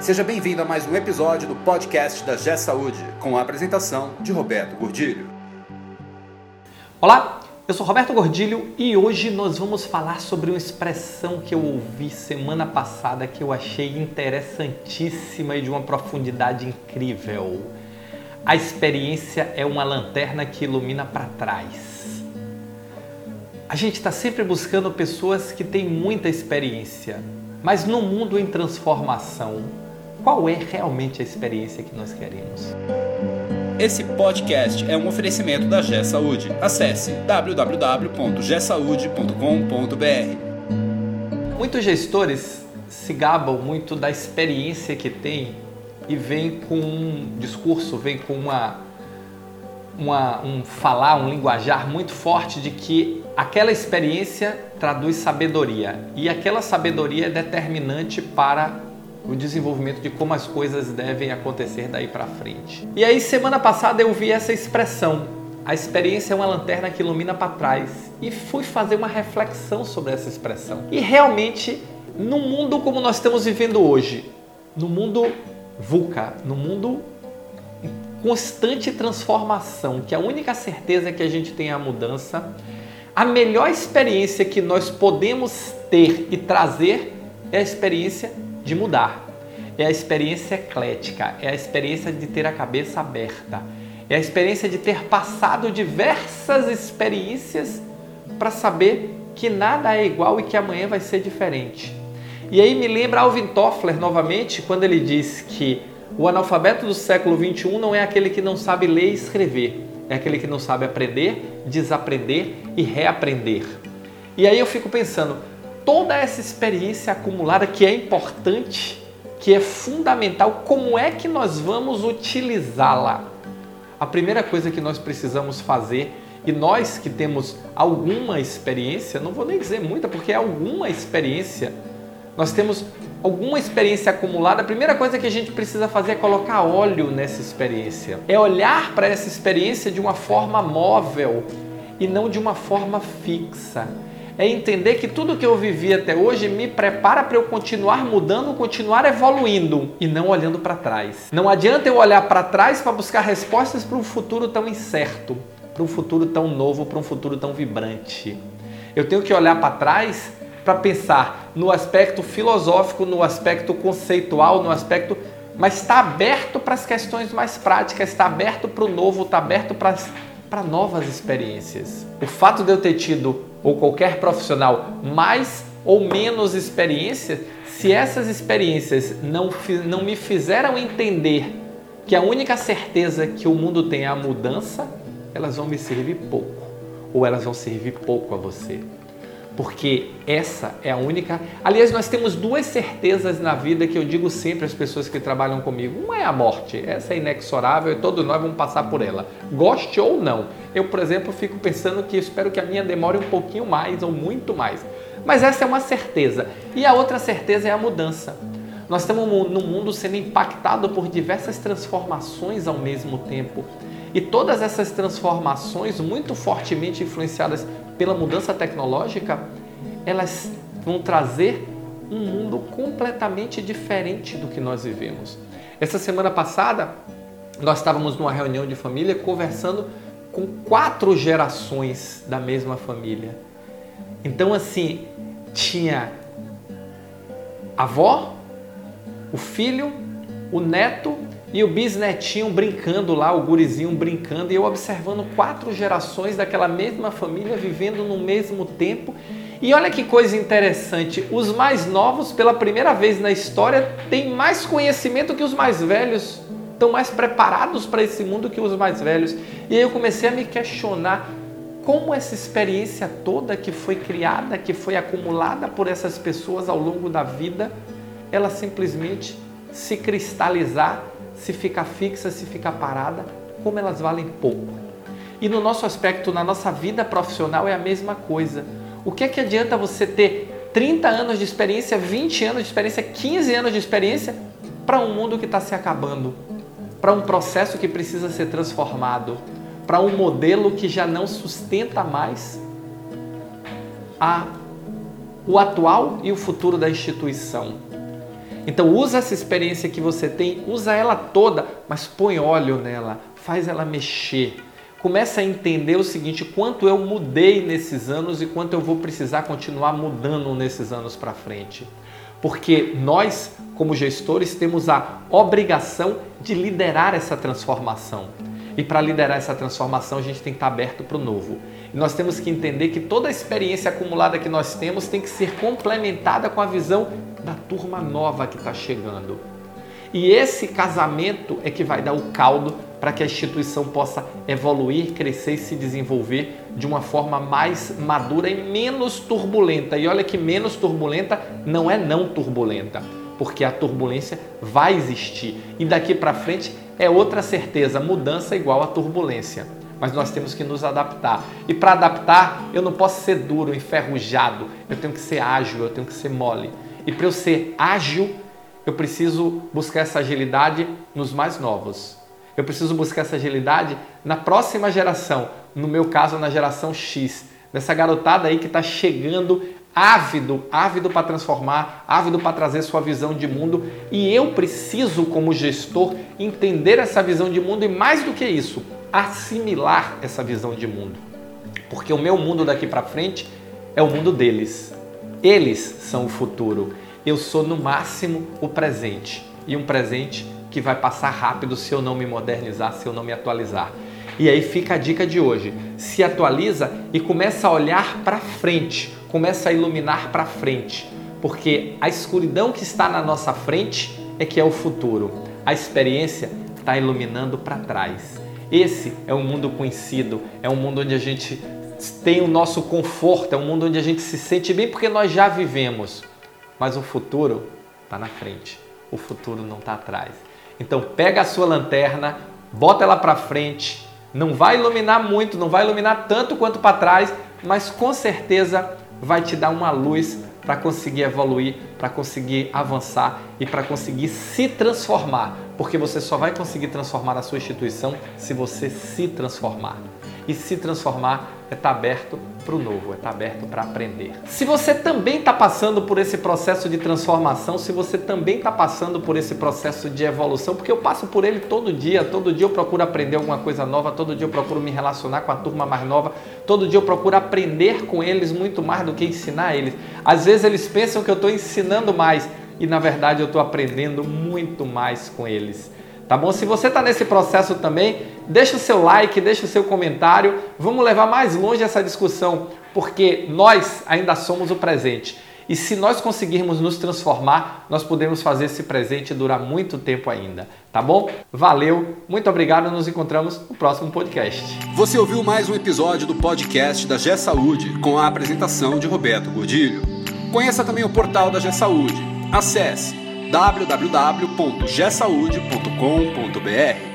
Seja bem-vindo a mais um episódio do podcast da G Saúde, com a apresentação de Roberto Gordilho. Olá, eu sou Roberto Gordilho e hoje nós vamos falar sobre uma expressão que eu ouvi semana passada que eu achei interessantíssima e de uma profundidade incrível. A experiência é uma lanterna que ilumina para trás. A gente está sempre buscando pessoas que têm muita experiência, mas no mundo em transformação, qual é realmente a experiência que nós queremos? Esse podcast é um oferecimento da G Saúde. Acesse www.gsaude.com.br. Muitos gestores se gabam muito da experiência que têm e vêm com um discurso, vêm com uma, uma, um falar, um linguajar muito forte de que aquela experiência traduz sabedoria e aquela sabedoria é determinante para o desenvolvimento de como as coisas devem acontecer daí para frente. E aí semana passada eu vi essa expressão, a experiência é uma lanterna que ilumina para trás, e fui fazer uma reflexão sobre essa expressão. E realmente, no mundo como nós estamos vivendo hoje, no mundo VUCA, no mundo constante transformação, que a única certeza que a gente tem é a mudança, a melhor experiência que nós podemos ter e trazer é a experiência de mudar. É a experiência eclética, é a experiência de ter a cabeça aberta, é a experiência de ter passado diversas experiências para saber que nada é igual e que amanhã vai ser diferente. E aí me lembra Alvin Toffler novamente, quando ele diz que o analfabeto do século 21 não é aquele que não sabe ler e escrever, é aquele que não sabe aprender, desaprender e reaprender. E aí eu fico pensando, toda essa experiência acumulada que é importante, que é fundamental, como é que nós vamos utilizá-la? A primeira coisa que nós precisamos fazer, e nós que temos alguma experiência, não vou nem dizer muita, porque é alguma experiência, nós temos alguma experiência acumulada, a primeira coisa que a gente precisa fazer é colocar óleo nessa experiência. É olhar para essa experiência de uma forma móvel e não de uma forma fixa é entender que tudo que eu vivi até hoje me prepara para eu continuar mudando, continuar evoluindo e não olhando para trás. Não adianta eu olhar para trás para buscar respostas para um futuro tão incerto, para um futuro tão novo, para um futuro tão vibrante. Eu tenho que olhar para trás para pensar no aspecto filosófico, no aspecto conceitual, no aspecto mas está aberto para as questões mais práticas, está aberto para o novo, está aberto para, para novas experiências. O fato de eu ter tido ou qualquer profissional mais ou menos experiência, se essas experiências não, não me fizeram entender que a única certeza que o mundo tem é a mudança, elas vão me servir pouco, ou elas vão servir pouco a você porque essa é a única. Aliás, nós temos duas certezas na vida que eu digo sempre às pessoas que trabalham comigo. Uma é a morte, essa é inexorável e todos nós vamos passar por ela, goste ou não. Eu, por exemplo, fico pensando que espero que a minha demore um pouquinho mais ou muito mais. Mas essa é uma certeza. E a outra certeza é a mudança. Nós estamos no mundo sendo impactado por diversas transformações ao mesmo tempo. E todas essas transformações, muito fortemente influenciadas pela mudança tecnológica, elas vão trazer um mundo completamente diferente do que nós vivemos. Essa semana passada, nós estávamos numa reunião de família conversando com quatro gerações da mesma família. Então, assim, tinha a avó, o filho, o neto e o bisnetinho brincando lá, o gurizinho brincando, e eu observando quatro gerações daquela mesma família vivendo no mesmo tempo. E olha que coisa interessante, os mais novos, pela primeira vez na história, têm mais conhecimento que os mais velhos, estão mais preparados para esse mundo que os mais velhos. E aí eu comecei a me questionar como essa experiência toda que foi criada, que foi acumulada por essas pessoas ao longo da vida, ela simplesmente se cristalizar se ficar fixa, se ficar parada, como elas valem pouco. E no nosso aspecto, na nossa vida profissional, é a mesma coisa. O que é que adianta você ter 30 anos de experiência, 20 anos de experiência, 15 anos de experiência para um mundo que está se acabando, para um processo que precisa ser transformado, para um modelo que já não sustenta mais a, o atual e o futuro da instituição? Então usa essa experiência que você tem, usa ela toda, mas põe óleo nela, faz ela mexer. Começa a entender o seguinte, quanto eu mudei nesses anos e quanto eu vou precisar continuar mudando nesses anos para frente. Porque nós, como gestores, temos a obrigação de liderar essa transformação. E para liderar essa transformação, a gente tem que estar aberto para o novo. E nós temos que entender que toda a experiência acumulada que nós temos tem que ser complementada com a visão da turma nova que está chegando. E esse casamento é que vai dar o caldo para que a instituição possa evoluir, crescer e se desenvolver de uma forma mais madura e menos turbulenta. E olha que menos turbulenta não é não turbulenta, porque a turbulência vai existir. E daqui para frente é outra certeza, mudança igual a turbulência. Mas nós temos que nos adaptar. E para adaptar, eu não posso ser duro, enferrujado. Eu tenho que ser ágil, eu tenho que ser mole. E para eu ser ágil, eu preciso buscar essa agilidade nos mais novos. Eu preciso buscar essa agilidade na próxima geração, no meu caso, na geração X, dessa garotada aí que está chegando ávido, ávido para transformar, ávido para trazer sua visão de mundo. E eu preciso, como gestor, entender essa visão de mundo e, mais do que isso, assimilar essa visão de mundo. Porque o meu mundo daqui para frente é o mundo deles. Eles são o futuro. Eu sou no máximo o presente. E um presente que vai passar rápido se eu não me modernizar, se eu não me atualizar. E aí fica a dica de hoje: se atualiza e começa a olhar para frente, começa a iluminar para frente, porque a escuridão que está na nossa frente é que é o futuro. A experiência está iluminando para trás. Esse é um mundo conhecido, é um mundo onde a gente tem o nosso conforto, é um mundo onde a gente se sente bem porque nós já vivemos. Mas o futuro está na frente, o futuro não está atrás. Então pega a sua lanterna, bota ela para frente. Não vai iluminar muito, não vai iluminar tanto quanto para trás, mas com certeza vai te dar uma luz para conseguir evoluir, para conseguir avançar e para conseguir se transformar, porque você só vai conseguir transformar a sua instituição se você se transformar. E se transformar é tá aberto para o novo, é tá aberto para aprender. Se você também está passando por esse processo de transformação, se você também está passando por esse processo de evolução, porque eu passo por ele todo dia, todo dia eu procuro aprender alguma coisa nova, todo dia eu procuro me relacionar com a turma mais nova, todo dia eu procuro aprender com eles muito mais do que ensinar eles. Às vezes eles pensam que eu estou ensinando mais e na verdade eu estou aprendendo muito mais com eles. Tá bom? Se você está nesse processo também, deixa o seu like, deixa o seu comentário. Vamos levar mais longe essa discussão, porque nós ainda somos o presente. E se nós conseguirmos nos transformar, nós podemos fazer esse presente durar muito tempo ainda. Tá bom? Valeu, muito obrigado. Nos encontramos no próximo podcast. Você ouviu mais um episódio do podcast da G Saúde com a apresentação de Roberto Gordilho. Conheça também o portal da G Saúde. Acesse www.gesaude.com.br